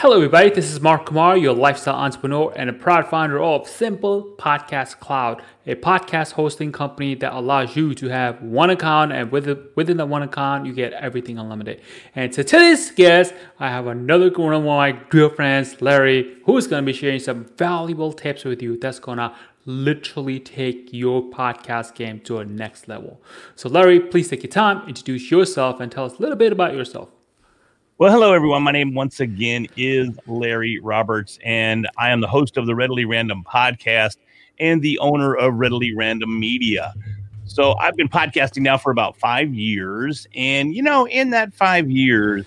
Hello, everybody. This is Mark Kumar, your lifestyle entrepreneur and a proud founder of Simple Podcast Cloud, a podcast hosting company that allows you to have one account, and within that one account, you get everything unlimited. And to today's guest, I have another one of my dear friends, Larry, who is going to be sharing some valuable tips with you that's going to literally take your podcast game to a next level. So, Larry, please take your time, introduce yourself, and tell us a little bit about yourself. Well, hello, everyone. My name once again is Larry Roberts, and I am the host of the Readily Random podcast and the owner of Readily Random Media. So I've been podcasting now for about five years. And, you know, in that five years,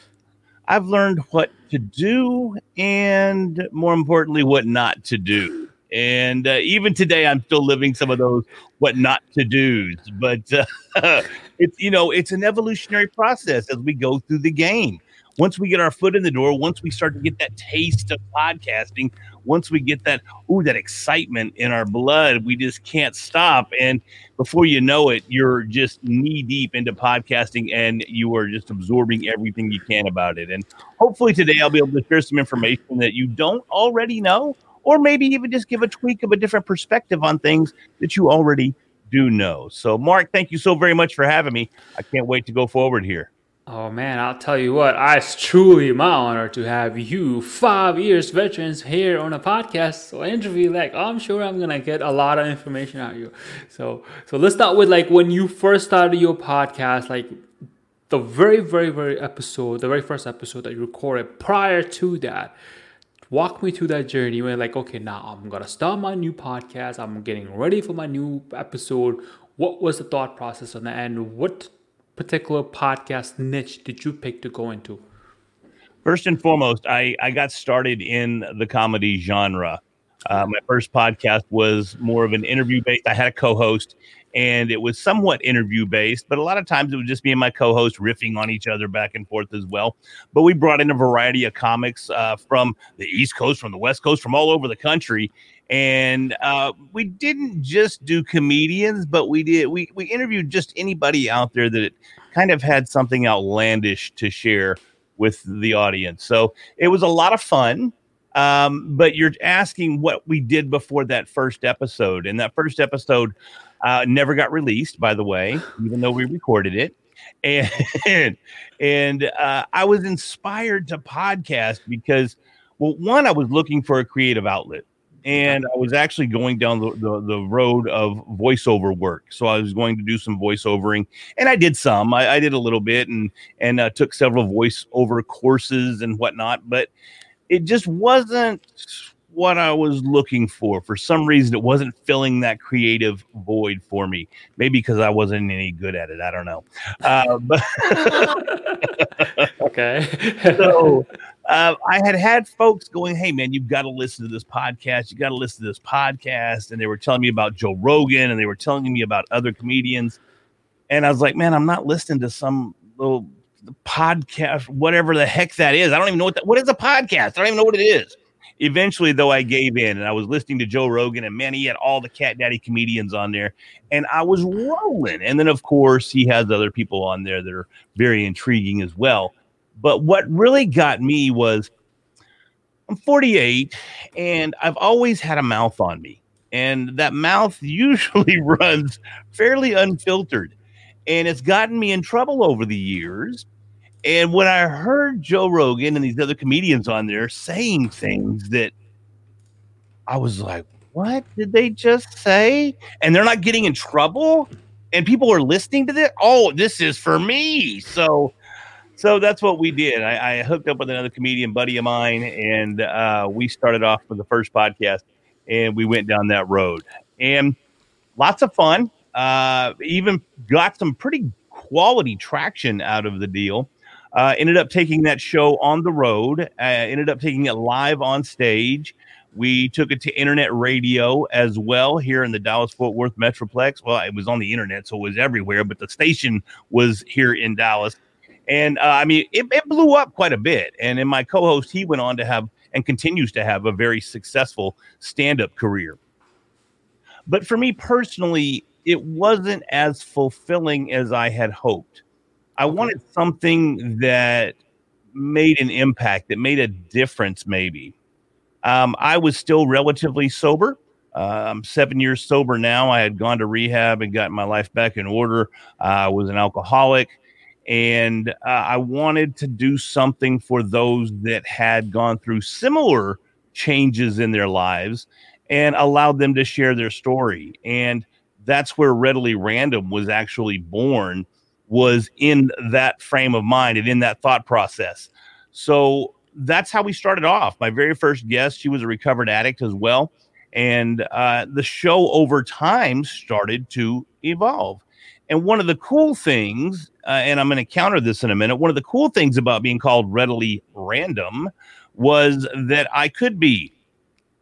I've learned what to do and more importantly, what not to do. And uh, even today, I'm still living some of those what not to do's. But uh, it's, you know, it's an evolutionary process as we go through the game once we get our foot in the door, once we start to get that taste of podcasting, once we get that ooh that excitement in our blood, we just can't stop. And before you know it, you're just knee deep into podcasting, and you are just absorbing everything you can about it. And hopefully today, I'll be able to share some information that you don't already know, or maybe even just give a tweak of a different perspective on things that you already do know. So, Mark, thank you so very much for having me. I can't wait to go forward here. Oh man, I'll tell you what, it's truly my honor to have you, five years veterans, here on a podcast. So interview, like I'm sure I'm gonna get a lot of information out of you. So so let's start with like when you first started your podcast, like the very, very, very episode, the very first episode that you recorded prior to that. Walk me through that journey. When like, okay, now I'm gonna start my new podcast. I'm getting ready for my new episode. What was the thought process on that, and what particular podcast niche did you pick to go into? First and foremost, I, I got started in the comedy genre. Uh, my first podcast was more of an interview based. I had a co host and it was somewhat interview based, but a lot of times it was just me and my co host riffing on each other back and forth as well. But we brought in a variety of comics uh, from the East Coast, from the West Coast, from all over the country. And uh, we didn't just do comedians, but we did we we interviewed just anybody out there that kind of had something outlandish to share with the audience. So it was a lot of fun. Um, but you're asking what we did before that first episode, and that first episode uh, never got released, by the way, even though we recorded it. And and uh, I was inspired to podcast because, well, one, I was looking for a creative outlet, and I was actually going down the, the, the road of voiceover work. So I was going to do some voiceovering, and I did some. I, I did a little bit, and and uh, took several voiceover courses and whatnot, but it just wasn't what I was looking for. For some reason, it wasn't filling that creative void for me. Maybe because I wasn't any good at it. I don't know. Uh, but okay. so uh, I had had folks going, "Hey, man, you've got to listen to this podcast. You got to listen to this podcast." And they were telling me about Joe Rogan, and they were telling me about other comedians. And I was like, "Man, I'm not listening to some little." podcast whatever the heck that is i don't even know what that what is a podcast i don't even know what it is eventually, though, I gave in and I was listening to Joe Rogan, and man, he had all the Cat Daddy comedians on there, and I was rolling. And then, of course, he has other people on there that are very intriguing as well. But what really got me was I'm 48 and I've always had a mouth on me. And that mouth usually runs fairly unfiltered. And it's gotten me in trouble over the years and when I heard Joe Rogan and these other comedians on there saying things that I was like, what did they just say? And they're not getting in trouble and people are listening to this. Oh, this is for me. So, so that's what we did. I, I hooked up with another comedian buddy of mine and uh, we started off with the first podcast and we went down that road and lots of fun. Uh, even got some pretty quality traction out of the deal. Uh, ended up taking that show on the road. Uh, ended up taking it live on stage. We took it to internet radio as well here in the Dallas Fort Worth Metroplex. Well, it was on the internet, so it was everywhere, but the station was here in Dallas. And uh, I mean, it, it blew up quite a bit. And in my co host, he went on to have and continues to have a very successful stand up career. But for me personally, it wasn't as fulfilling as I had hoped. I wanted something that made an impact, that made a difference, maybe. Um, I was still relatively sober. Uh, I'm seven years sober now. I had gone to rehab and gotten my life back in order. Uh, I was an alcoholic, and uh, I wanted to do something for those that had gone through similar changes in their lives and allowed them to share their story. And that's where Readily Random was actually born, was in that frame of mind and in that thought process. So that's how we started off. My very first guest, she was a recovered addict as well. And uh, the show over time started to evolve. And one of the cool things, uh, and I'm going to counter this in a minute, one of the cool things about being called readily random was that I could be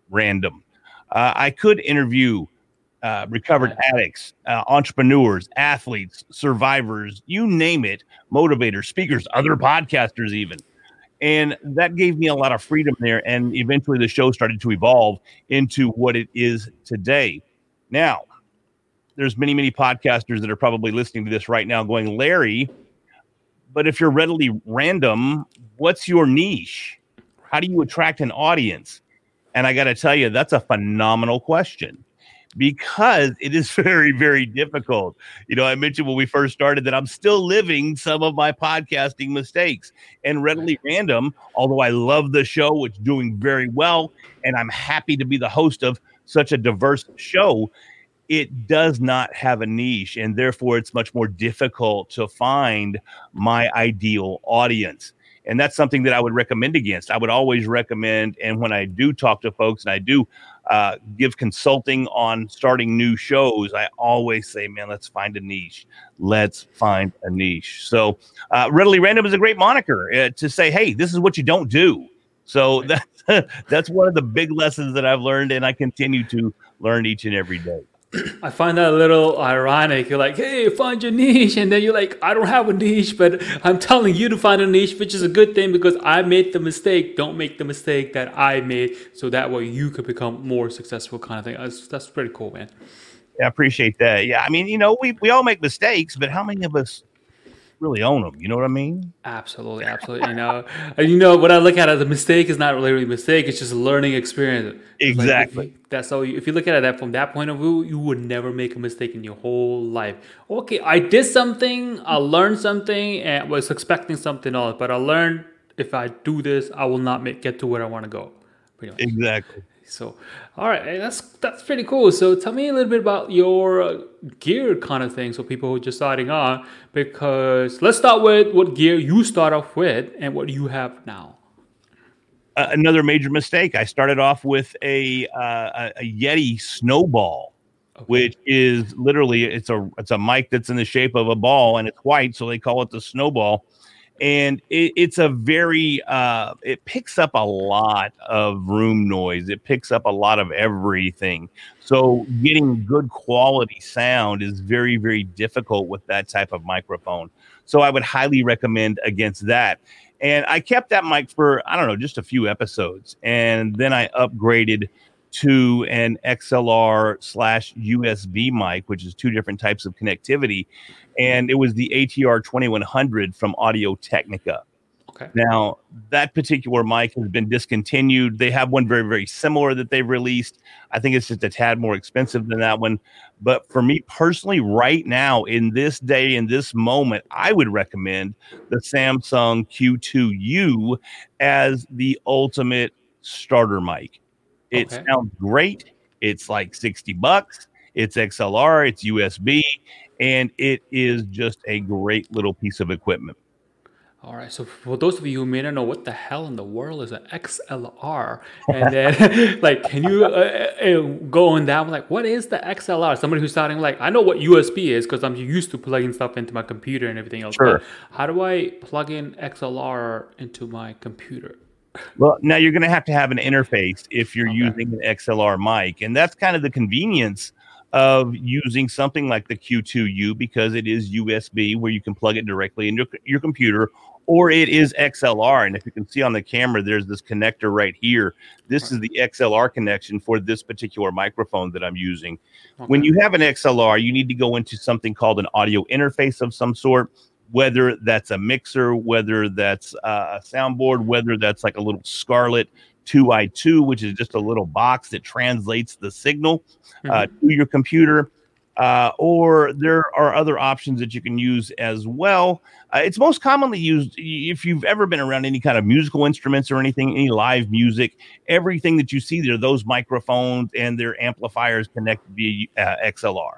random. Uh, I could interview uh, recovered addicts, uh, entrepreneurs, athletes, survivors, you name it, motivators, speakers, other podcasters, even. And that gave me a lot of freedom there. And eventually the show started to evolve into what it is today. Now, there's many, many podcasters that are probably listening to this right now going, Larry, but if you're readily random, what's your niche? How do you attract an audience? And I got to tell you, that's a phenomenal question because it is very, very difficult. You know, I mentioned when we first started that I'm still living some of my podcasting mistakes and readily random, although I love the show, it's doing very well, and I'm happy to be the host of such a diverse show. It does not have a niche, and therefore it's much more difficult to find my ideal audience and that's something that I would recommend against. I would always recommend, and when I do talk to folks and I do uh, give consulting on starting new shows, I always say, man, let's find a niche. Let's find a niche. So, uh, readily random is a great moniker uh, to say, hey, this is what you don't do. So that's that's one of the big lessons that I've learned, and I continue to learn each and every day. I find that a little ironic. You're like, hey, find your niche. And then you're like, I don't have a niche, but I'm telling you to find a niche, which is a good thing because I made the mistake. Don't make the mistake that I made. So that way you could become more successful, kind of thing. That's, that's pretty cool, man. Yeah, I appreciate that. Yeah. I mean, you know, we, we all make mistakes, but how many of us really own them. You know what I mean? Absolutely, absolutely. you know, and you know what I look at as a mistake is not really a mistake. It's just a learning experience. Exactly. Like, that's all. If you look at it that, from that point of view, you would never make a mistake in your whole life. Okay, I did something. I learned something, and was expecting something else. But I learned if I do this, I will not make get to where I want to go. Exactly. So, all right, that's that's pretty cool. So, tell me a little bit about your uh, gear kind of thing. So, people who are just starting on, because let's start with what gear you start off with and what you have now. Uh, another major mistake. I started off with a uh, a Yeti Snowball, okay. which is literally it's a it's a mic that's in the shape of a ball and it's white, so they call it the Snowball and it, it's a very uh, it picks up a lot of room noise. It picks up a lot of everything. So getting good quality sound is very very difficult with that type of microphone. So i would highly recommend against that. And i kept that mic for i don't know just a few episodes. And then i upgraded to an XLR slash USB mic, which is two different types of connectivity. And it was the ATR 2100 from Audio Technica. Okay. Now, that particular mic has been discontinued. They have one very, very similar that they've released. I think it's just a tad more expensive than that one. But for me personally, right now, in this day, in this moment, I would recommend the Samson Q2U as the ultimate starter mic. It okay. sounds great. It's like 60 bucks. It's XLR, it's USB, and it is just a great little piece of equipment. All right. So for those of you who may not know what the hell in the world is an XLR, and then like, can you uh, uh, uh, go on down like, what is the XLR? Somebody who's starting like, I know what USB is because I'm used to plugging stuff into my computer and everything else. Sure. how do I plug in XLR into my computer? Well, now you're going to have to have an interface if you're okay. using an XLR mic, and that's kind of the convenience of using something like the Q2U because it is USB where you can plug it directly into your computer or it is XLR. And if you can see on the camera, there's this connector right here. This is the XLR connection for this particular microphone that I'm using. Okay. When you have an XLR, you need to go into something called an audio interface of some sort whether that's a mixer, whether that's uh, a soundboard, whether that's like a little Scarlett 2i2, which is just a little box that translates the signal uh, Mm-hmm. to your computer. Uh, or there are other options that you can use as well. Uh, it's most commonly used if you've ever been around any kind of musical instruments or anything, any live music. Everything that you see there, those microphones and their amplifiers connect via uh, XLR.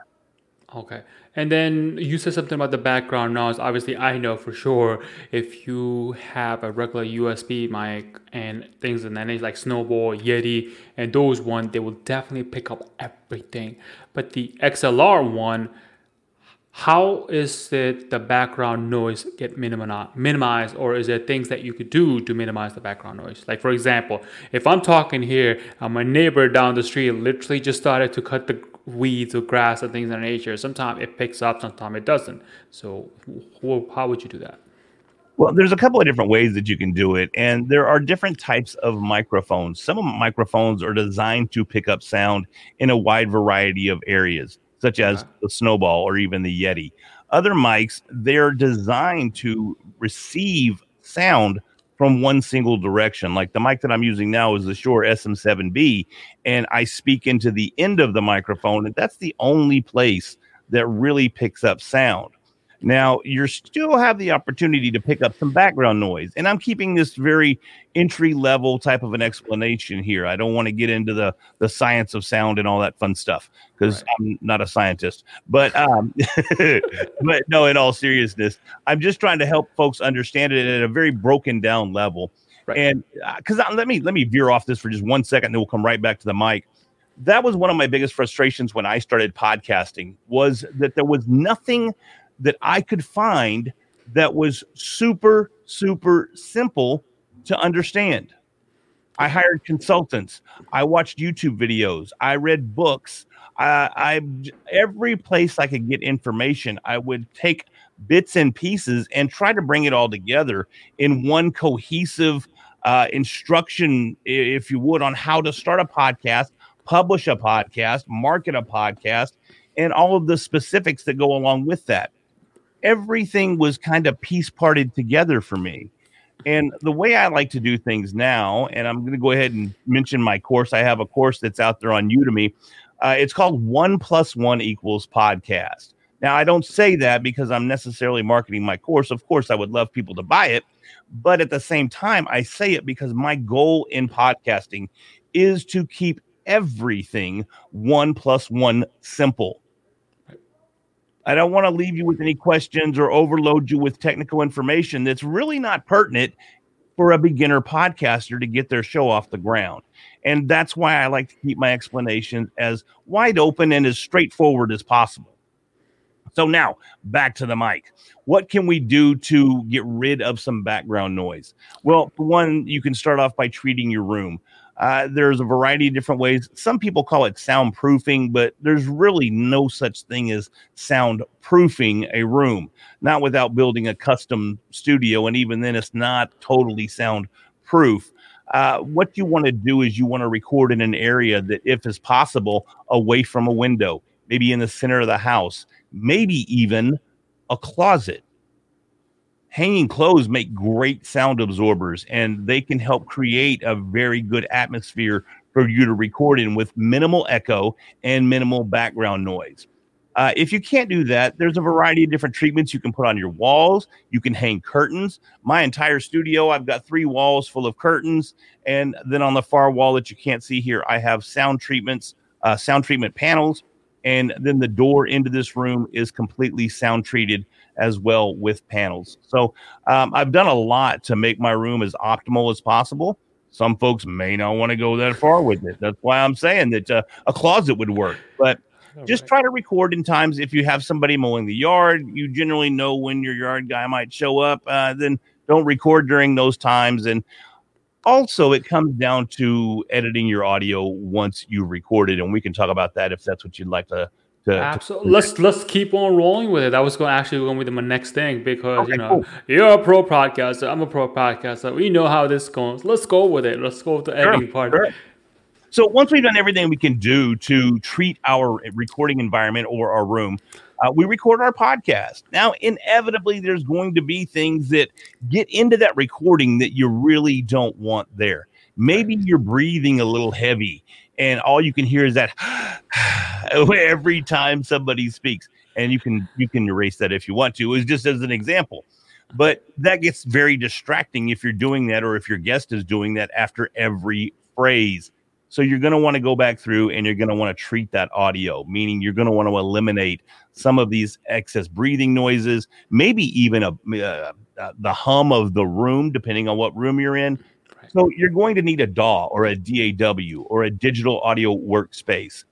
Okay. And then you said something about the background noise. Obviously, I know for sure if you have a regular USB mic and things in that nature, like Snowball, Yeti, and those one, they will definitely pick up everything. But the XLR one, how is it the background noise get minimized or is there things that you could do to minimize the background noise like for example if i'm talking here and my neighbor down the street literally just started to cut the weeds or grass and things in nature sometimes it picks up sometimes it doesn't so wh- how would you do that Well, there's a couple of different ways that you can do it, and there are different types of microphones. Some microphones are designed to pick up sound in a wide variety of areas, such as Okay. the Snowball or even the Yeti. Other mics, they're designed to receive sound from one single direction. Like the mic that I'm using now is the Shure SM7B, and I speak into the end of the microphone, and that's the only place that really picks up sound. Now, you still have the opportunity to pick up some background noise. And I'm keeping this very entry level type of an explanation here. I don't want to get into the, the science of sound and all that fun stuff because Right. I'm not a scientist. But um, but no, in all seriousness, I'm just trying to help folks understand it at a very broken down level. Right. And because let me let me veer off this for just one second, then we'll come right back to the mic that was one of my biggest frustrations when I started podcasting was that there was nothing that I could find that was super super simple to understand. I hired consultants. I watched YouTube videos. I read books. I, I every place I could get information, I would take bits and pieces and try to bring it all together in one cohesive uh, instruction, if you would, on how to start a podcast, publish a podcast, market a podcast, and all of the specifics that go along with that. Everything was kind of piece parted together for me. And the way I like to do things now, and I'm going to go ahead and mention my course. I have a course that's out there on Udemy. Uh, it's called One Plus One Equals Podcast. Now, I don't say that because I'm necessarily marketing my course. Of course, I would love people to buy it. But at the same time, I say it because my goal in podcasting is to keep everything one plus one simple. I don't want to leave you with any questions or overload you with technical information that's really not pertinent for a beginner podcaster to get their show off the ground. And that's why I like to keep my explanations as wide open and as straightforward as possible. So now back to the mic. What can we do to get rid of some background noise? Well, one, you can start off by treating your room. Uh, there's a variety of different ways. Some people call it soundproofing, but there's really no such thing as soundproofing a room, not without building a custom studio. And even then, it's not totally soundproof. Uh, what you want to do is you want to record in an area that, if is possible, away from a window, maybe in the center of the house, maybe even a closet hanging clothes make great sound absorbers and they can help create a very good atmosphere for you to record in with minimal echo and minimal background noise. Uh, if you can't do that, there's a variety of different treatments you can put on your walls. You can hang curtains. My entire studio, I've got three walls full of curtains. And then on the far wall that you can't see here, I have sound treatments, uh, sound treatment panels. And then the door into this room is completely sound treated as well with panels. So um, I've done a lot to make my room as optimal as possible. Some folks may not want to go that far with it. That's why I'm saying that uh, a closet would work. But just try to record in times if you have somebody mowing the yard. You generally know when your yard guy might show up. Uh, then don't record during those times. And also, it comes down to editing your audio once you record it, and we can talk about that if that's what you'd like to. to, to Absolutely. Let's let's keep on rolling with it. That was going actually going to be my next thing because Okay, you know cool. you're a pro podcaster. I'm a pro podcaster. We know how this goes. Let's go with it. Let's go with the editing part. sure. So once we've done everything we can do to treat our recording environment or our room, uh, we record our podcast. Now, inevitably, there's going to be things that get into that recording that you really don't want there. Maybe you're breathing a little heavy, and all you can hear is that every time somebody speaks. And you can you can erase that if you want to. It's just as an example but that gets very distracting if you're doing that or if your guest is doing that after every phrase. So you're going to want to go back through and you're going to want to treat that audio, meaning you're going to want to eliminate some of these excess breathing noises, maybe even a uh, uh, the hum of the room, depending on what room you're in. So you're going to need a DAW or a DAW or a digital audio workspace.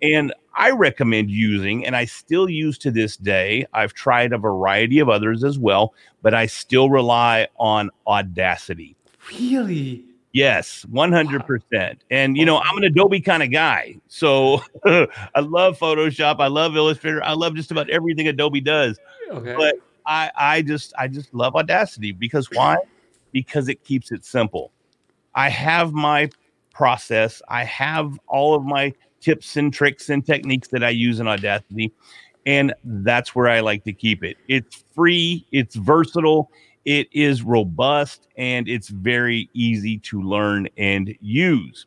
And I recommend using, and I still use to this day. I've tried a variety of others as well, but I still rely on Audacity. Really? Yes, 100%. And, you know, I'm an Adobe kind of guy. So I love Photoshop. I love Illustrator. I love just about everything Adobe does. Okay. But I, I just, I just love Audacity because why? Because it keeps it simple. I have my process. I have all of my tips and tricks and techniques that I use in Audacity. And that's where I like to keep it. It's free, it's versatile, it is robust and it's very easy to learn and use.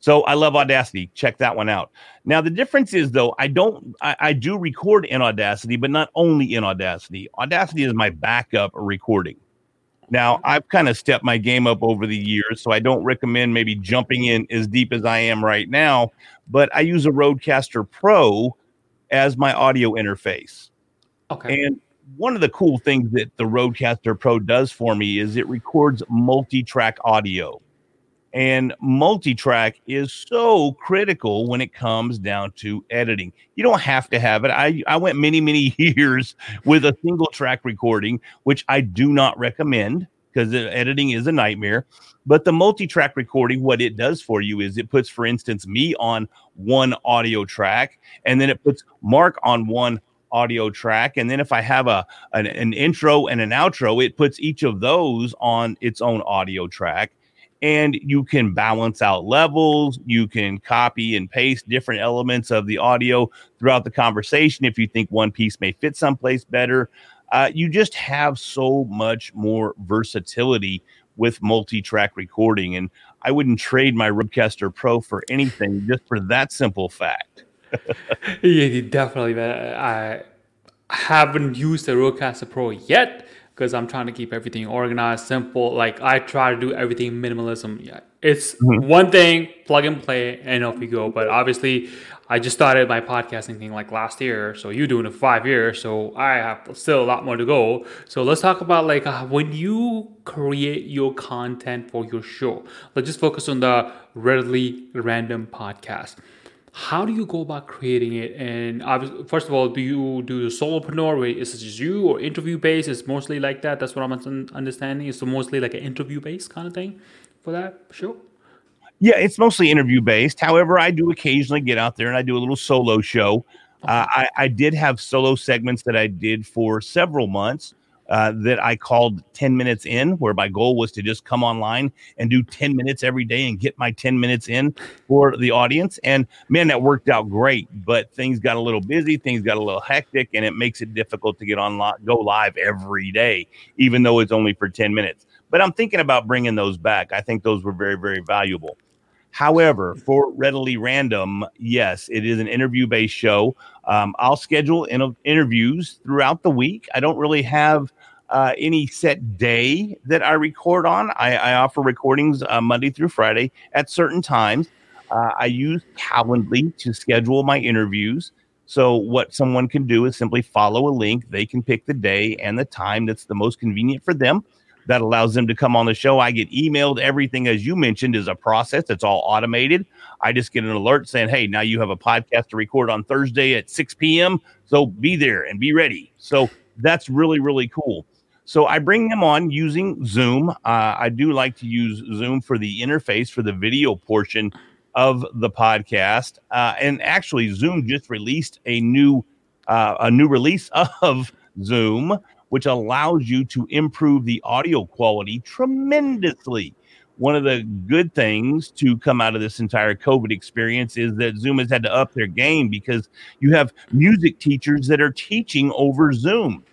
So I love Audacity. Check that one out. Now the difference is though, I don't I, I, do record in Audacity, but not only in Audacity. Audacity is my backup recording. Now mm-hmm. I've kind of stepped my game up over the years, so I don't recommend maybe jumping in as deep as I am right now, but I use a Rodecaster Pro as my audio interface. Okay. And one of the cool things that the Rodecaster Pro does for me is it records multi-track audio. And multi-track is so critical when it comes down to editing. You don't have to have it. I, I went many, many years with a single track recording, which I do not recommend because editing is a nightmare. But the multi-track recording, what it does for you is it puts, for instance, me on one audio track, and then it puts Mark on one audio track. And then if I have a an, an intro and an outro, it puts each of those on its own audio track. And you can balance out levels. You can copy and paste different elements of the audio throughout the conversation if you think one piece may fit someplace better. Uh, you just have so much more versatility with multi-track recording and i wouldn't trade my Rodecaster pro for anything just for that simple fact yeah, definitely, man. I haven't used the Rodecaster Pro yet because I'm trying to keep everything organized, simple. Like I try to do everything minimalism. Yeah, it's mm-hmm. one thing, plug and play, and off you go. But obviously, I just started my podcasting thing like last year. So you're doing it five years. So I have still a lot more to go. So let's talk about like uh, when you create your content for your show. Let's just focus on the readily random podcast how do you go about creating it? And first of all, do you do a solopreneur? Where is it just you or interview based? It's mostly like that. That's what I'm understanding. It's mostly like an interview based kind of thing for that show. Yeah, it's mostly interview based. However, I do occasionally get out there and I do a little solo show. Uh, I, I did have solo segments that I did for several months uh, that I called 10 minutes in, where my goal was to just come online and do 10 minutes every day and get my 10 minutes in for the audience. And man, that worked out great. But things got a little busy, things got a little hectic, and it makes it difficult to get on go live every day, even though it's only for 10 minutes. But I'm thinking about bringing those back. I think those were very, very valuable. However, for Readily Random, yes, it is an interview based show. Um, I'll schedule in- interviews throughout the week. I don't really have uh, any set day that I record on. I, I offer recordings uh, Monday through Friday at certain times. Uh, I use Calendly to schedule my interviews. So, what someone can do is simply follow a link. They can pick the day and the time that's the most convenient for them that allows them to come on the show. I get emailed everything, as you mentioned, is a process. It's all automated. I just get an alert saying, hey, now you have a podcast to record on Thursday at 6 p.m. So be there and be ready. So that's really, really cool. So I bring them on using Zoom. Uh, I do like to use Zoom for the interface for the video portion of the podcast. Uh, and actually, Zoom just released a new uh, a new release of Zoom which allows you to improve the audio quality tremendously. One of the good things to come out of this entire COVID experience is that Zoom has had to up their game because you have music teachers that are teaching over Zoom.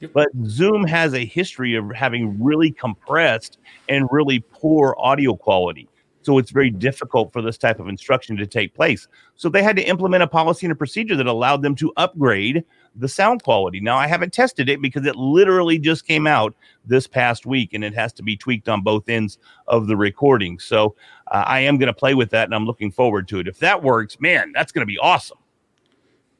Yep. But Zoom has a history of having really compressed and really poor audio quality. So it's very difficult for this type of instruction to take place. So they had to implement a policy and a procedure that allowed them to upgrade the sound quality. Now, I haven't tested it because it literally just came out this past week and it has to be tweaked on both ends of the recording. So uh, I am going to play with that and I'm looking forward to it. If that works, man, that's going to be awesome.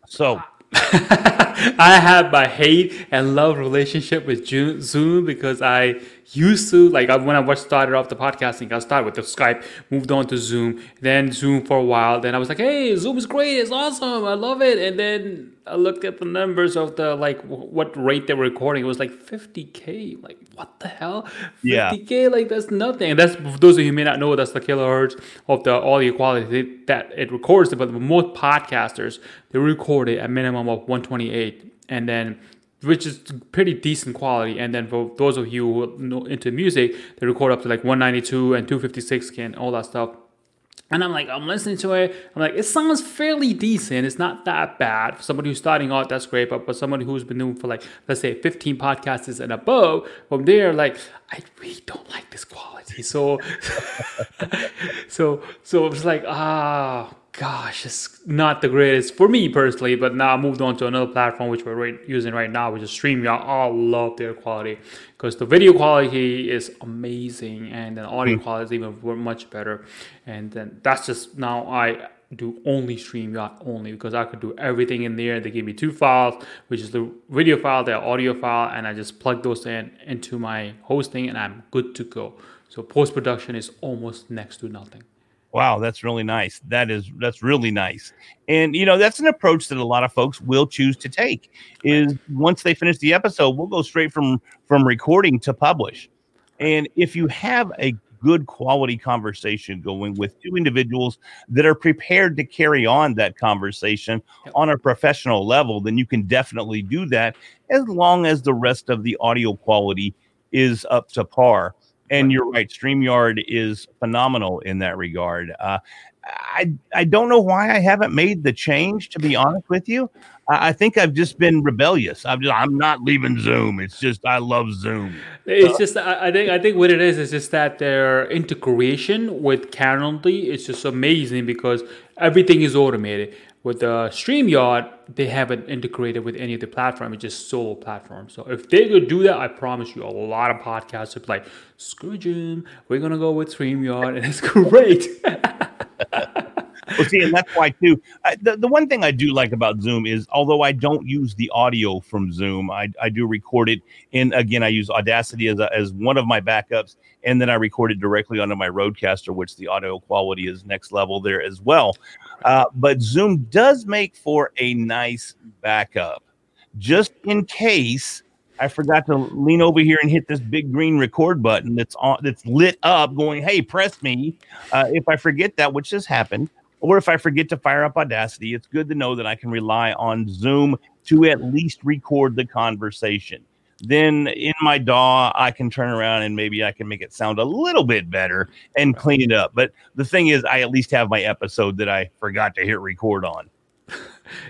So. I have my hate and love relationship with Zoom because I used to like when I started off the podcasting, I started with the Skype, moved on to Zoom, then Zoom for a while. Then I was like, "Hey, Zoom is great, it's awesome, I love it." And then I looked at the numbers of the like what rate they were recording. It was like 50k. Like what the hell? 50k, yeah. like that's nothing. And that's for those of you who may not know, that's the kilohertz of the audio quality that it records. But most podcasters they record it at minimum of 128, and then which is pretty decent quality. And then for those of you who are into music, they record up to like 192 and 256 and all that stuff. And I'm like, I'm listening to it. I'm like, it sounds fairly decent. It's not that bad. For somebody who's starting out, that's great. But for somebody who's been doing for like, let's say 15 podcasts and above, from there, like, I really don't like this quality. So, so, so it's like, ah, gosh, it's not the greatest for me personally. But now I moved on to another platform which we're right, using right now, which is StreamYard. I love their quality because the video quality is amazing and the audio mm. quality is even much better. And then that's just now I do only StreamYard only because I could do everything in there. They give me two files, which is the video file, the audio file, and I just plug those in into my hosting and I'm good to go. So post production is almost next to nothing. Wow, that's really nice. That is that's really nice. And you know, that's an approach that a lot of folks will choose to take is once they finish the episode, we'll go straight from from recording to publish. And if you have a good quality conversation going with two individuals that are prepared to carry on that conversation on a professional level, then you can definitely do that as long as the rest of the audio quality is up to par. And you're right, StreamYard is phenomenal in that regard. Uh, I I don't know why I haven't made the change. To be honest with you, I, I think I've just been rebellious. I'm just I'm not leaving Zoom. It's just I love Zoom. It's uh, just I, I think I think what it is is just that their integration with Calendly is just amazing because everything is automated. With the StreamYard, they haven't integrated with any of the platform. It's just solo platform. So if they could do that, I promise you, a lot of podcasts are like, screw Zoom, we're gonna go with StreamYard, and it's great. well, see, and that's why too. I, the the one thing I do like about Zoom is, although I don't use the audio from Zoom, I, I do record it. And again, I use Audacity as a, as one of my backups, and then I record it directly onto my RODECaster, which the audio quality is next level there as well. Uh, but Zoom does make for a nice backup, just in case. I forgot to lean over here and hit this big green record button that's on that's lit up, going, "Hey, press me." Uh, if I forget that, which has happened, or if I forget to fire up Audacity, it's good to know that I can rely on Zoom to at least record the conversation. Then in my DAW, I can turn around and maybe I can make it sound a little bit better and clean it up. But the thing is, I at least have my episode that I forgot to hit record on.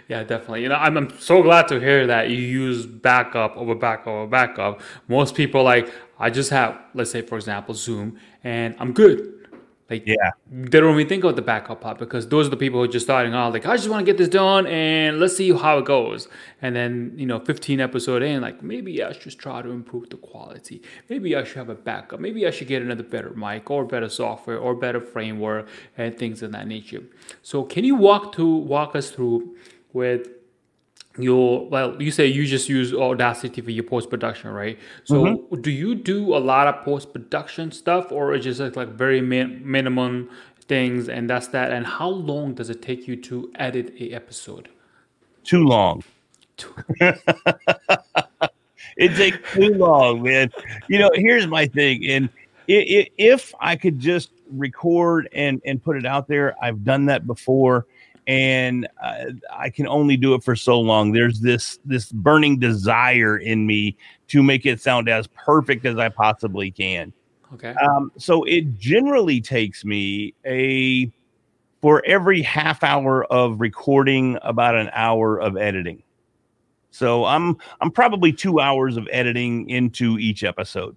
Yeah, definitely. You know, I'm, I'm so glad to hear that you use backup over backup over backup. Most people like I just have, let's say, for example, Zoom, and I'm good. Like, yeah, they don't even think of the backup part because those are the people who are just starting out. Like, I just want to get this done and let's see how it goes. And then, you know, 15 episode in, like, maybe I should try to improve the quality. Maybe I should have a backup. Maybe I should get another better mic or better software or better framework and things of that nature. So, can you walk to walk us through with your well you say you just use audacity for your post-production right? So mm-hmm. do you do a lot of post-production stuff or is just like, like very min- minimum things and that's that? And how long does it take you to edit a episode? Too long. It takes too long man. You know here's my thing and if i could just record and and put it out there i've done that before and uh, I can only do it for so long. There's this this burning desire in me to make it sound as perfect as I possibly can. Okay. Um, so it generally takes me a for every half hour of recording, about an hour of editing. So I'm I'm probably two hours of editing into each episode.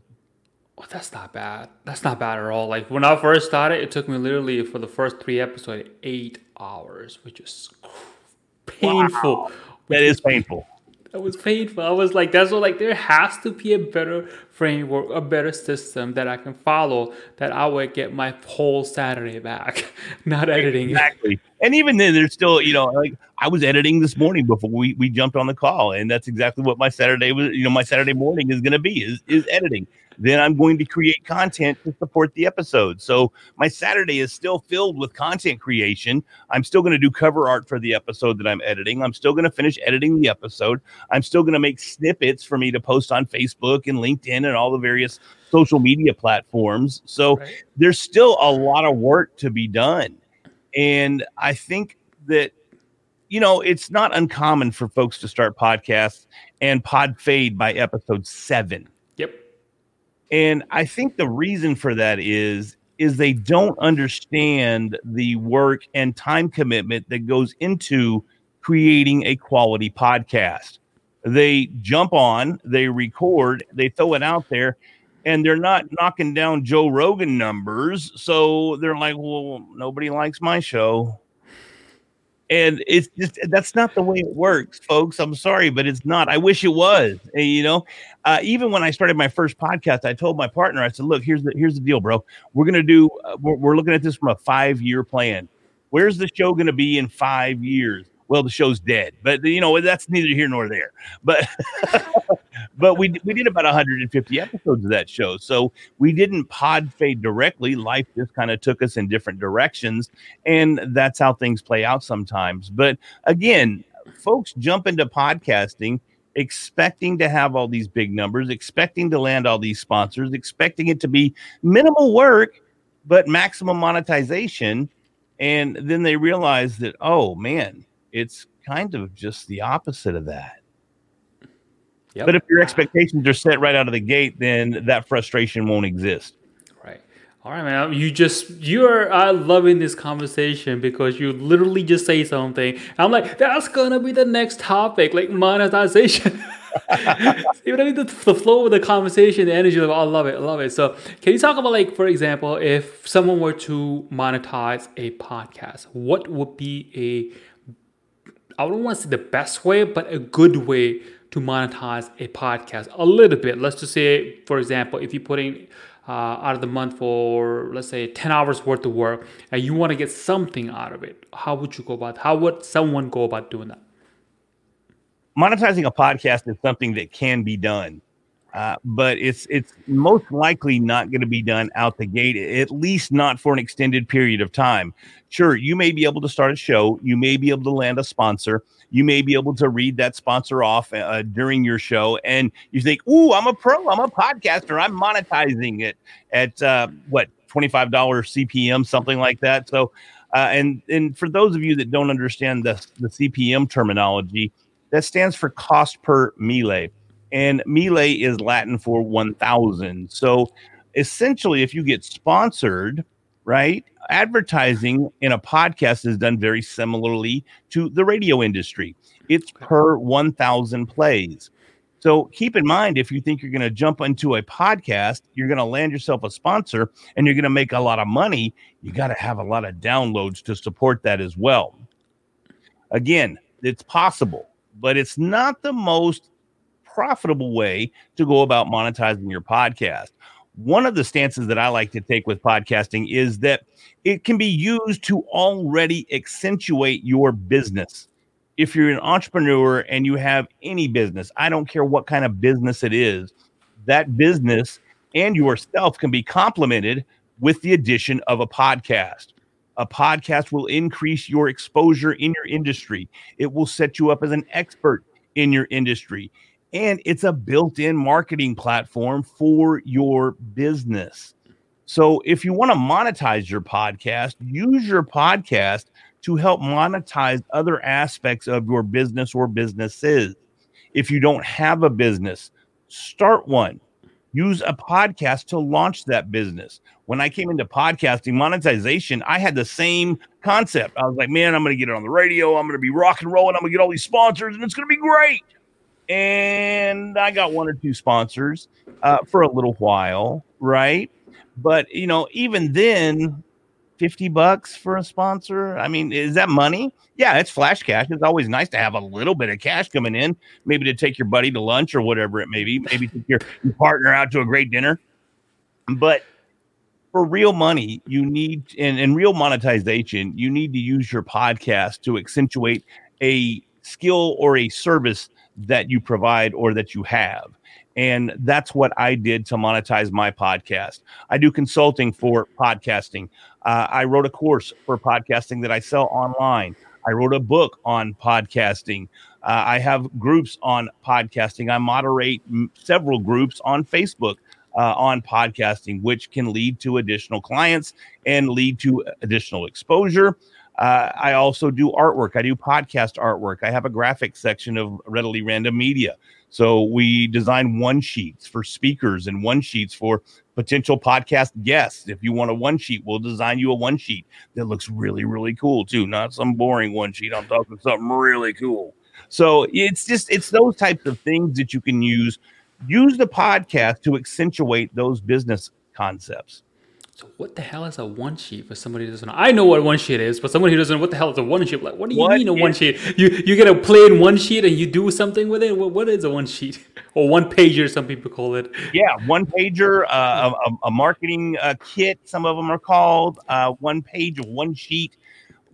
Well, that's not bad. That's not bad at all. Like when I first started, it took me literally for the first three episodes eight hours, which is painful. Wow. That is painful. That was painful. I was like, that's what like there has to be a better framework, a better system that I can follow that I would get my whole Saturday back, not editing. Exactly. And even then, there's still, you know, like I was editing this morning before we, we jumped on the call, and that's exactly what my Saturday was. You know, my Saturday morning is going to be is is editing then I'm going to create content to support the episode. So my Saturday is still filled with content creation. I'm still going to do cover art for the episode that I'm editing. I'm still going to finish editing the episode. I'm still going to make snippets for me to post on Facebook and LinkedIn and all the various social media platforms. So right. there's still a lot of work to be done. And I think that you know, it's not uncommon for folks to start podcasts and pod fade by episode seven. And I think the reason for that is is they don't understand the work and time commitment that goes into creating a quality podcast. They jump on, they record, they throw it out there, and they're not knocking down Joe Rogan numbers. So they're like, well, nobody likes my show and it's just that's not the way it works folks. I'm sorry but it's not. I wish it was and, you know? Uh, even when i started my first podcast i told my partner i said look here's the here's the deal bro. We're gonna do uh, we're, we're looking at this from a five year plan. Where's the show gonna be in five years well, the show's dead. But you know, that's neither here nor there. But but we we did about 150 episodes of that show. So we didn't pod fade directly. Life just kind of took us in different directions. And that's how things play out sometimes. But again, folks jump into podcasting expecting to have all these big numbers, expecting to land all these sponsors, expecting it to be minimal work, but maximum monetization. And then they realize that, oh man, it's kind of just the opposite of that. Yep. But if your expectations are set right out of the gate, then that frustration won't exist. Right. All right, man. You just you're uh, loving this conversation because you literally just say something. I'm like, that's gonna be the next topic, like monetization. I mean? The, the, flow of the conversation, the energy, like, oh, I love it, I love it. So, can you talk about, like, for example, if someone were to monetize a podcast, what would be a I don't want to say the best way, but a good way to monetize a podcast a little bit. Let's just say, for example, if you're putting uh, out of the month for let's say 10 hours worth of work and you want to get something out of it, how would you go about? How would someone go about doing that? Monetizing a podcast is something that can be done. Uh, but it's it's most likely not going to be done out the gate, at least not for an extended period of time. Sure, you may be able to start a show, you may be able to land a sponsor, you may be able to read that sponsor off uh, during your show, and you think, "Ooh, I'm a pro, I'm a podcaster, I'm monetizing it at uh, what twenty five dollars CPM, something like that." So, uh, and and for those of you that don't understand the the CPM terminology, that stands for cost per mille and mille is Latin for 1000. So essentially, if you get sponsored, right, advertising in a podcast is done very similarly to the radio industry. It's per 1000 plays. So keep in mind if you think you're going to jump into a podcast, you're going to land yourself a sponsor and you're going to make a lot of money, you got to have a lot of downloads to support that as well. Again, it's possible, but it's not the most profitable way to go about monetizing your podcast. One of the stances that I like to take with podcasting is that it can be used to already accentuate your business. If you're an entrepreneur and you have any business, I don't care what kind of business it is, that business and yourself can be complemented with the addition of a podcast. A podcast will increase your exposure in your industry. It will set you up as an expert in your industry and it's a built-in marketing platform for your business. So if you want to monetize your podcast, use your podcast to help monetize other aspects of your business or businesses. If you don't have a business, start one. use a podcast to launch that business. When I came into podcasting monetization, I had the same concept. I was like, man, I'm going to get it on the radio. I'm going to be rock and rolling. I'm going to get all these sponsors and it's going to be great. And I got one or two sponsors uh, for a little while, right? But, you know, even then, 50 bucks for a sponsor. I mean, is that money? Yeah, it's flash cash. It's always nice to have a little bit of cash coming in, maybe to take your buddy to lunch or whatever it may be, maybe take your, your partner out to a great dinner. But for real money, you need, and, and real monetization, you need to use your podcast to accentuate a skill or a service that you provide or that you have. And that's what I did to monetize my podcast. I do consulting for podcasting. Uh, I wrote a course for podcasting that I sell online. I wrote a book on podcasting. Uh, I have groups on podcasting. I moderate m- several groups on Facebook uh, on podcasting, which can lead to additional clients and lead to additional exposure. Uh, I also do artwork. I do podcast artwork. I have a graphic section of Readily Random Media. So we design one sheets for speakers and one sheets for potential podcast guests. If you want a one sheet, we'll design you a one sheet that looks really, really cool too. Not some boring one sheet. I'm talking something really cool. So it's just it's those types of things that you can use. Use the podcast to accentuate those business concepts. So what the hell is a one sheet for somebody who doesn't know? I know what one sheet is, but someone who doesn't know what the hell is a one sheet, like what do you what mean a one sheet? You you get a plain one sheet and you do something with it. what, what is a one sheet or one pager? Some people call it. Yeah, one pager, uh, a, a, marketing uh, kit. Some of them are called uh, one page, one sheet.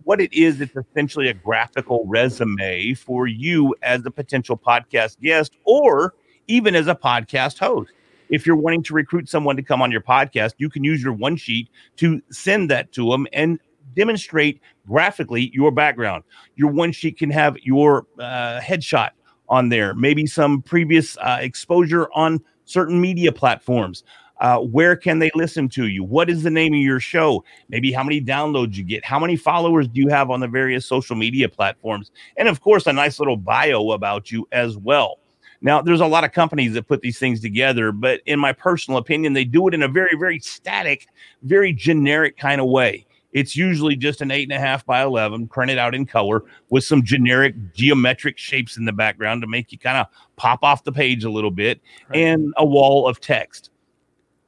What it is, it's essentially a graphical resume for you as a potential podcast guest or even as a podcast host if you're wanting to recruit someone to come on your podcast, you can use your one sheet to send that to them and demonstrate graphically your background. Your one sheet can have your uh, headshot on there, maybe some previous uh, exposure on certain media platforms. Uh, where can they listen to you? What is the name of your show? Maybe how many downloads you get? How many followers do you have on the various social media platforms? And of course, a nice little bio about you as well. Now, there's a lot of companies that put these things together, but in my personal opinion, they do it in a very, very static, very generic kind of way. It's usually just an eight and a half by 11 printed out in color with some generic geometric shapes in the background to make you kind of pop off the page a little bit right. and a wall of text.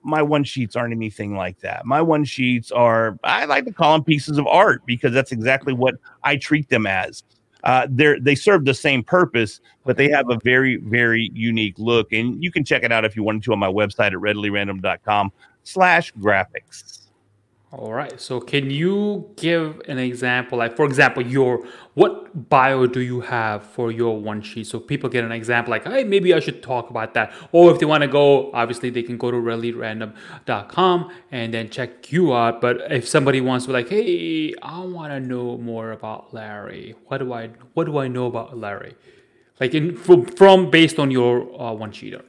My one sheets aren't anything like that. My one sheets are, I like to call them pieces of art because that's exactly what I treat them as uh, they they serve the same purpose, but they have a very very unique look, and you can check it out if you wanted to on my website at readilyrandom.com slash graphics. All right. So can you give an example? Like for example, your what bio do you have for your one sheet? So people get an example like, hey, maybe I should talk about that. Or if they want to go, obviously they can go to readilyrandom.com and then check you out. But if somebody wants to like, hey, I want to know more about Larry. What do I what do I know about Larry? Like in from, from based on your uh, one sheeter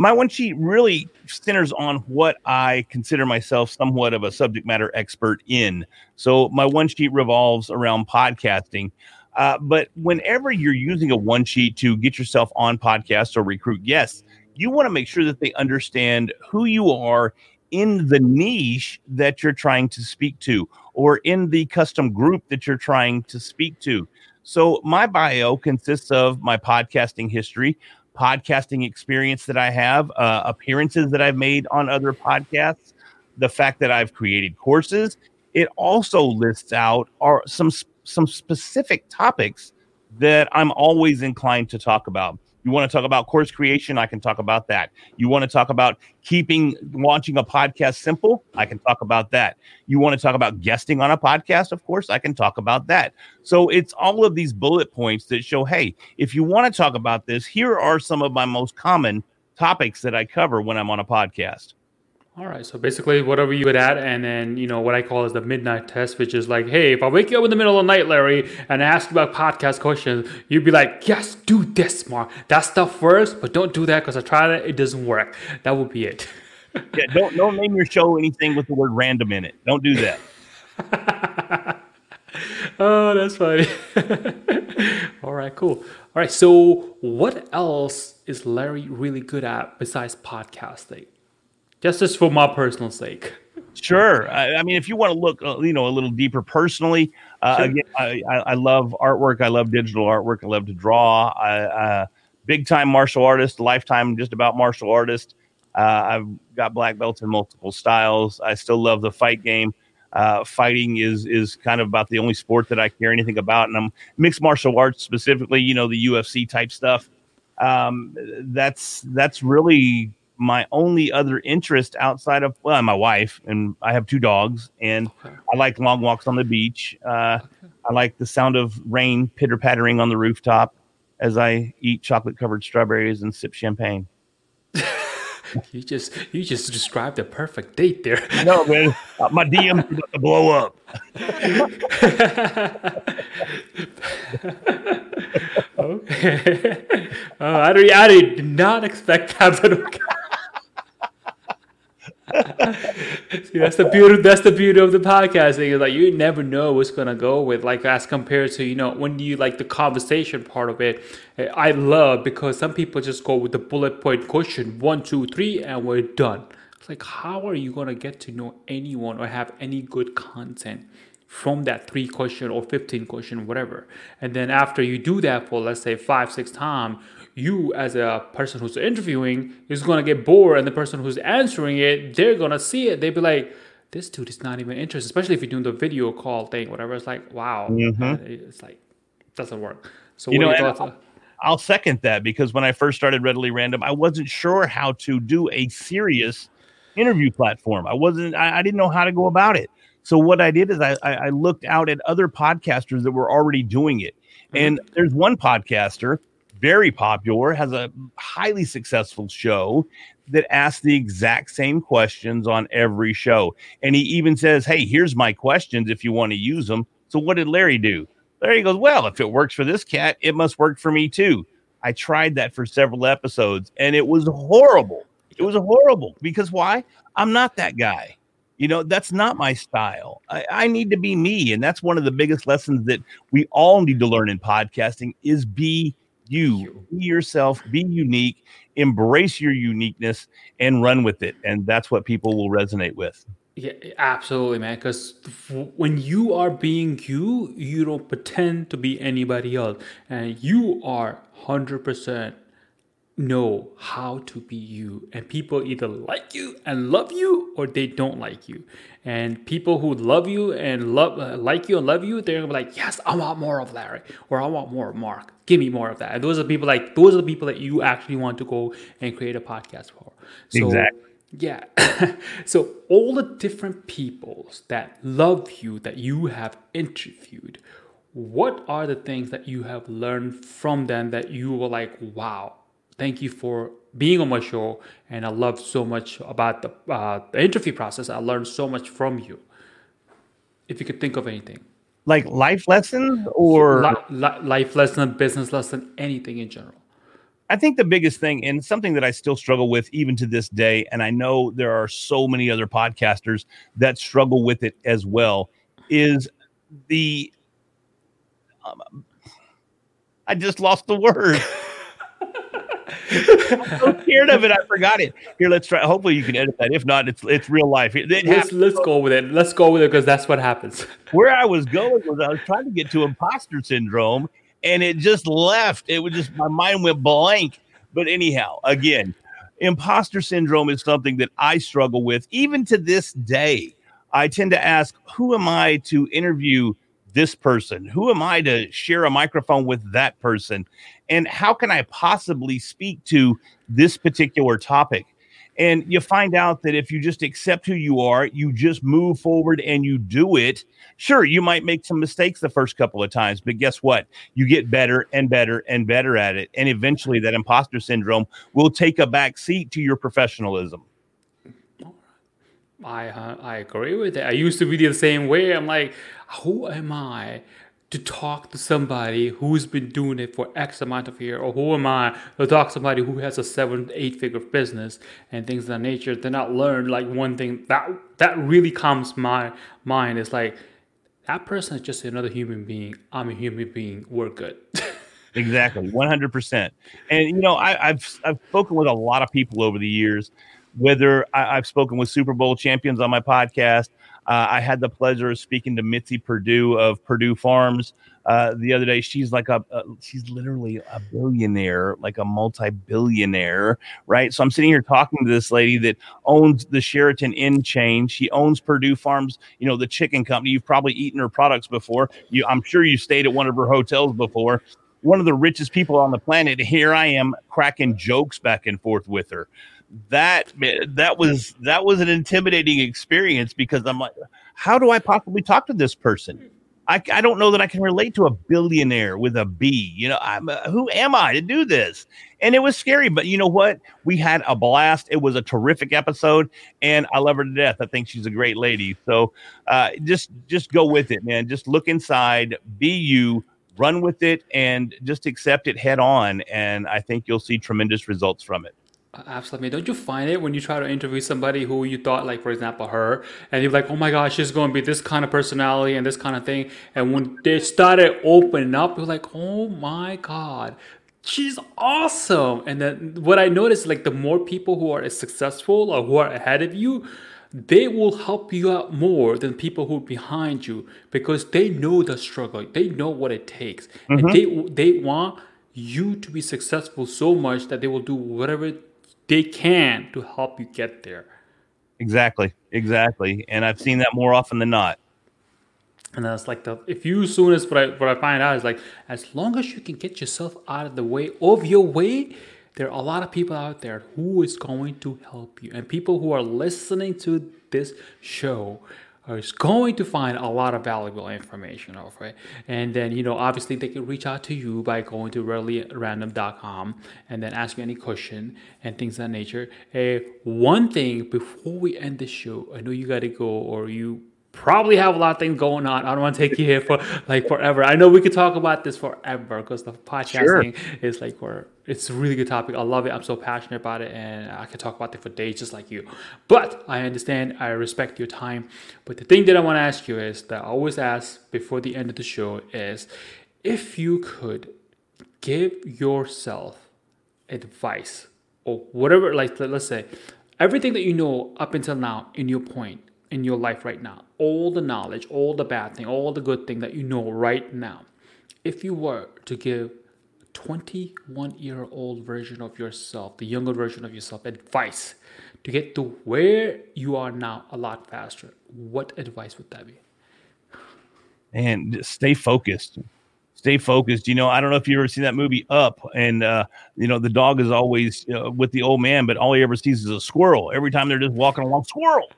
my one sheet really centers on what I consider myself somewhat of a subject matter expert in. So my one sheet revolves around podcasting. Uh, but whenever you're using a one sheet to get yourself on podcasts or recruit guests, you want to make sure that they understand who you are in the niche that you're trying to speak to or in the custom group that you're trying to speak to. So, my bio consists of my podcasting history, podcasting experience that I have, uh, appearances that I've made on other podcasts, the fact that I've created courses. It also lists out are some some specific topics that I'm always inclined to talk about. You want to talk about course creation? I can talk about that. You want to talk about keeping launching a podcast simple? I can talk about that. You want to talk about guesting on a podcast? Of course, I can talk about that. So it's all of these bullet points that show hey, if you want to talk about this, here are some of my most common topics that I cover when I'm on a podcast. All right. So basically, whatever you would add, and then you know what I call is the midnight test, which is like, hey, if I wake you up in the middle of the night, Larry, and ask you about podcast questions, you'd be like, yes, do this, Mark. That stuff first, but don't do that because I tried it, it doesn't work. That would be it. yeah. Don't don't name your show anything with the word random in it. Don't do that. oh, that's funny. All right, cool. All right, so what else is Larry really good at besides podcasting? Just as for my personal sake. Sure. I, I mean, if you want to look, uh, you know, a little deeper personally, uh, sure. again, I, I, love artwork. I love digital artwork. I love to draw. I, uh, big time martial artist, lifetime just about martial artist. Uh, I've got black belts in multiple styles. I still love the fight game. Uh, fighting is is kind of about the only sport that I care anything about, and I'm mixed martial arts specifically. You know, the UFC type stuff. Um, that's that's really my only other interest outside of well, my wife and I have two dogs, and. I like long walks on the beach. Uh. I like the sound of rain pitter pattering on the rooftop as I eat chocolate covered strawberries and sip champagne. you just you just described a perfect date there. no, man, uh, my DM's about to blow up. okay, uh, I, did, I did not expect that, but okay. See, that's the beauty. That's the beauty of the podcasting. Is like you never know what's gonna go with. Like as compared to you know when you like the conversation part of it. Eh, I love because some people just go with the bullet point question one, two, three, and we're done. It's like how are you gonna get to know anyone or have any good content? from that three question or 15 question whatever and then after you do that for let's say five six times you as a person who's interviewing is going to get bored and the person who's answering it they're going to see it. They'd be like this dude is not even interested especially if you're doing the video call thing whatever. It's like wow. Mm-hmm. it's like doesn't work. So you know I'll, I'll second that because when i first started readily random i wasn't sure how to do a serious interview platform. I wasn't I, I didn't know how to go about it. So what i did is I, I looked out at other podcasters that were already doing it. Mm-hmm. and there's one podcaster very popular, has a highly successful show that asks the exact same questions on every show. And he even says, Hey, here's my questions if you want to use them. So what did Larry do? Larry goes, Well, if it works for this cat, it must work for me too. I tried that for several episodes and it was horrible. It was horrible because why? I'm not that guy. You know, that's not my style. I, I, need to be me. And that's one of the biggest lessons that we all need to learn in podcasting is be you be yourself, be unique, embrace your uniqueness, and run with it. And that's what people will resonate with. Yeah, absolutely, man. Because when you are being you, you don't pretend to be anybody else, and you are hundred percent know how to be you. And people either like you and love you or they don't like you. And people who love you and love uh, like you and love you they're gonna be like yes i want more of larry or i want more of mark. Give me more of that. And those are the people like those are the people that you actually want to go and create a podcast for. So exactly. yeah. So all the different peoples that love you that you have interviewed what are the things that you have learned from them that you were like wow thank you for being on my show. And I love so much about the, uh, the interview process. I learned so much from you. If you could think of anything, like life lessons or li- li- life lesson, business lesson, anything in general. I think the biggest thing, and something that I still struggle with even to this day, and I know there are so many other podcasters that struggle with it as well, is the. Um, I just lost the word. I'm so scared of it. I forgot it. Here, let's try. Hopefully, you can edit that. If not, it's it's real life. It let's, let's go with it. Let's go with it because that's what happens. Where I was going was I was trying to get to imposter syndrome, and it just left. It was just my mind went blank. But anyhow, again, imposter syndrome is something that I struggle with even to this day. I tend to ask, who am I to interview this person? Who am I to share a microphone with that person? And how can I possibly speak to this particular topic? And you find out that if you just accept who you are, you just move forward and you do it. Sure, you might make some mistakes the first couple of times, but guess what? You get better and better and better at it. And eventually, that imposter syndrome will take a back seat to your professionalism. I uh, I agree with that. I used to be the same way. I'm like, who am I to talk to somebody who's been doing it for X amount of year, or who am I to talk to somebody who has a seven, eight figure business and things of that nature? Then I learned like one thing that that really comes my mind is like that person is just another human being. I'm a human being. We're good. exactly, one hundred percent. And you know, I, have I've spoken with a lot of people over the years. Whether I, have spoken with Super Bowl champions on my podcast, uh, I had the pleasure of speaking to Mitzi Perdue of Perdue Farms uh, the other day. She's like a, a, she's literally a billionaire, like a multi-billionaire, right? So I'm sitting here talking to this lady that owns the Sheraton Inn chain. She owns Perdue Farms, you know, the chicken company. You've probably eaten her products before. You, I'm sure you stayed at one of her hotels before. One of the richest people on the planet. Here I am cracking jokes back and forth with her that that was that was an intimidating experience because I'm like, how do I possibly talk to this person? I, I don't know that I can relate to a billionaire with a B. You know, I'm uh, who am I to do this? And it was scary, but you know what? We had a blast. It was a terrific episode, and I love her to death. I think she's a great lady. So uh, just just go with it, man. Just look inside, be you, run with it, and just accept it head on. And I think you'll see tremendous results from it. Absolutely. Don't you find it when you try to interview somebody who you thought, like, for example, her, and you're like, oh my gosh, she's going to be this kind of personality and this kind of thing. And when they started opening up, you're like, oh my God, she's awesome. And then what I noticed, like, the more people who are successful or who are ahead of you, they will help you out more than people who are behind you because they know the struggle, they know what it takes, mm-hmm. and they they want you to be successful so much that they will do whatever they can to help you get there. Exactly, exactly, and I've seen that more often than not. And that's like the if you soon as what I what I find out is like as long as you can get yourself out of the way of your way, there are a lot of people out there who is going to help you, and people who are listening to this show is going to find a lot of valuable information of it. And then, you know, obviously they can reach out to you by going to readilyrandom.com and then ask you any question and things of that nature. Uh, one thing before we end the show, I know you got to go or you probably have a lot of things going on. I don't want to take you here for like forever. I know we could talk about this forever because the podcasting sure. is like where it's a really good topic. I love it. I'm so passionate about it and I could talk about it for days just like you. But I understand, I respect your time. But the thing that I want to ask you is that I always ask before the end of the show is if you could give yourself advice or whatever, like let's say everything that you know up until now in your point in your life right now, all the knowledge, all the bad thing, all the good thing that you know right now, if you were to give 21 year old version of yourself, the younger version of yourself, advice to get to where you are now a lot faster, what advice would that be? And stay focused. Stay focused. You know, I don't know if you ever seen that movie Up, and uh, you know the dog is always uh, with the old man, but all he ever sees is a squirrel. Every time they're just walking along, squirrel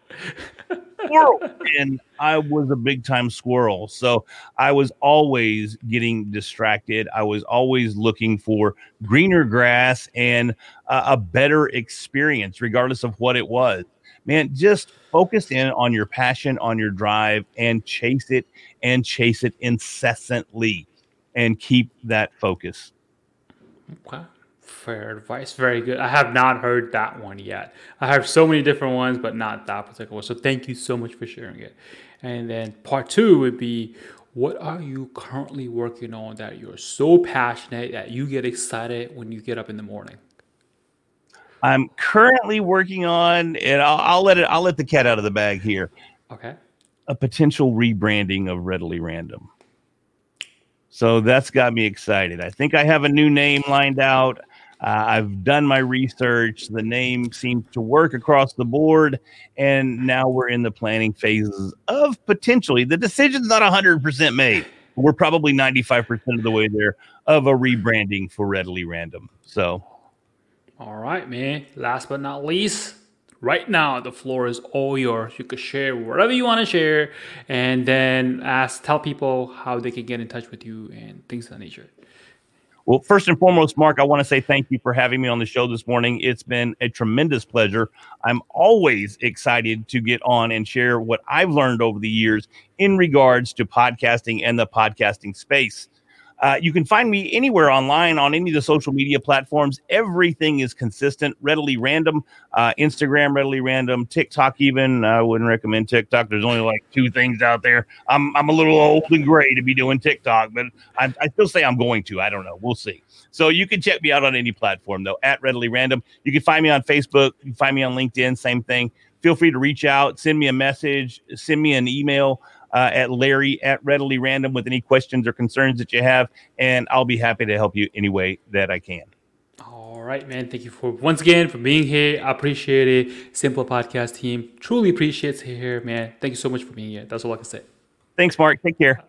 squirrel. and I was a big time squirrel. So I was always getting distracted. I was always looking for greener grass and uh, a better experience, regardless of what it was. Man, just focus in on your passion, on your drive, and chase it and chase it incessantly and keep that focus. Okay fair advice. Very good. I have not heard that one yet. I have so many different ones, but not that particular one. So thank you so much for sharing it. And then part two would be what are you currently working on that you're so passionate that you get excited when you get up in the morning? I'm currently working on, and I'll, I'll let it. I'll let the cat out of the bag here. Okay. A potential rebranding of Readily Random. So that's got me excited. I think I have a new name lined out. Uh, I've done my research. The name seems to work across the board. And now we're in the planning phases of potentially the decision's not 100% made. We're probably 95% of the way there of a rebranding for Readily Random. So, all right, man. Last but not least, right now the floor is all yours. You can share whatever you want to share and then ask, tell people how they can get in touch with you and things of that nature. Well, first and foremost, Mark, I want to say thank you for having me on the show this morning. It's been a tremendous pleasure. I'm always excited to get on and share what I've learned over the years in regards to podcasting and the podcasting space. Uh, you can find me anywhere online on any of the social media platforms. Everything is consistent, readily random. Uh, Instagram, readily random. TikTok, even. I wouldn't recommend TikTok. There's only like two things out there. I'm, I'm a little old and gray to be doing TikTok, but I, I still say I'm going to. I don't know. We'll see. So you can check me out on any platform, though, at readily random. You can find me on Facebook. You can find me on LinkedIn. Same thing. Feel free to reach out, send me a message, send me an email uh, at Larry at Readily Random with any questions or concerns that you have, and I'll be happy to help you any way that I can. All right, man. Thank you for once again for being here. I appreciate it. Simple podcast team truly appreciates here, man. Thank you so much for being here. That's all I can say. Thanks, Mark. Take care.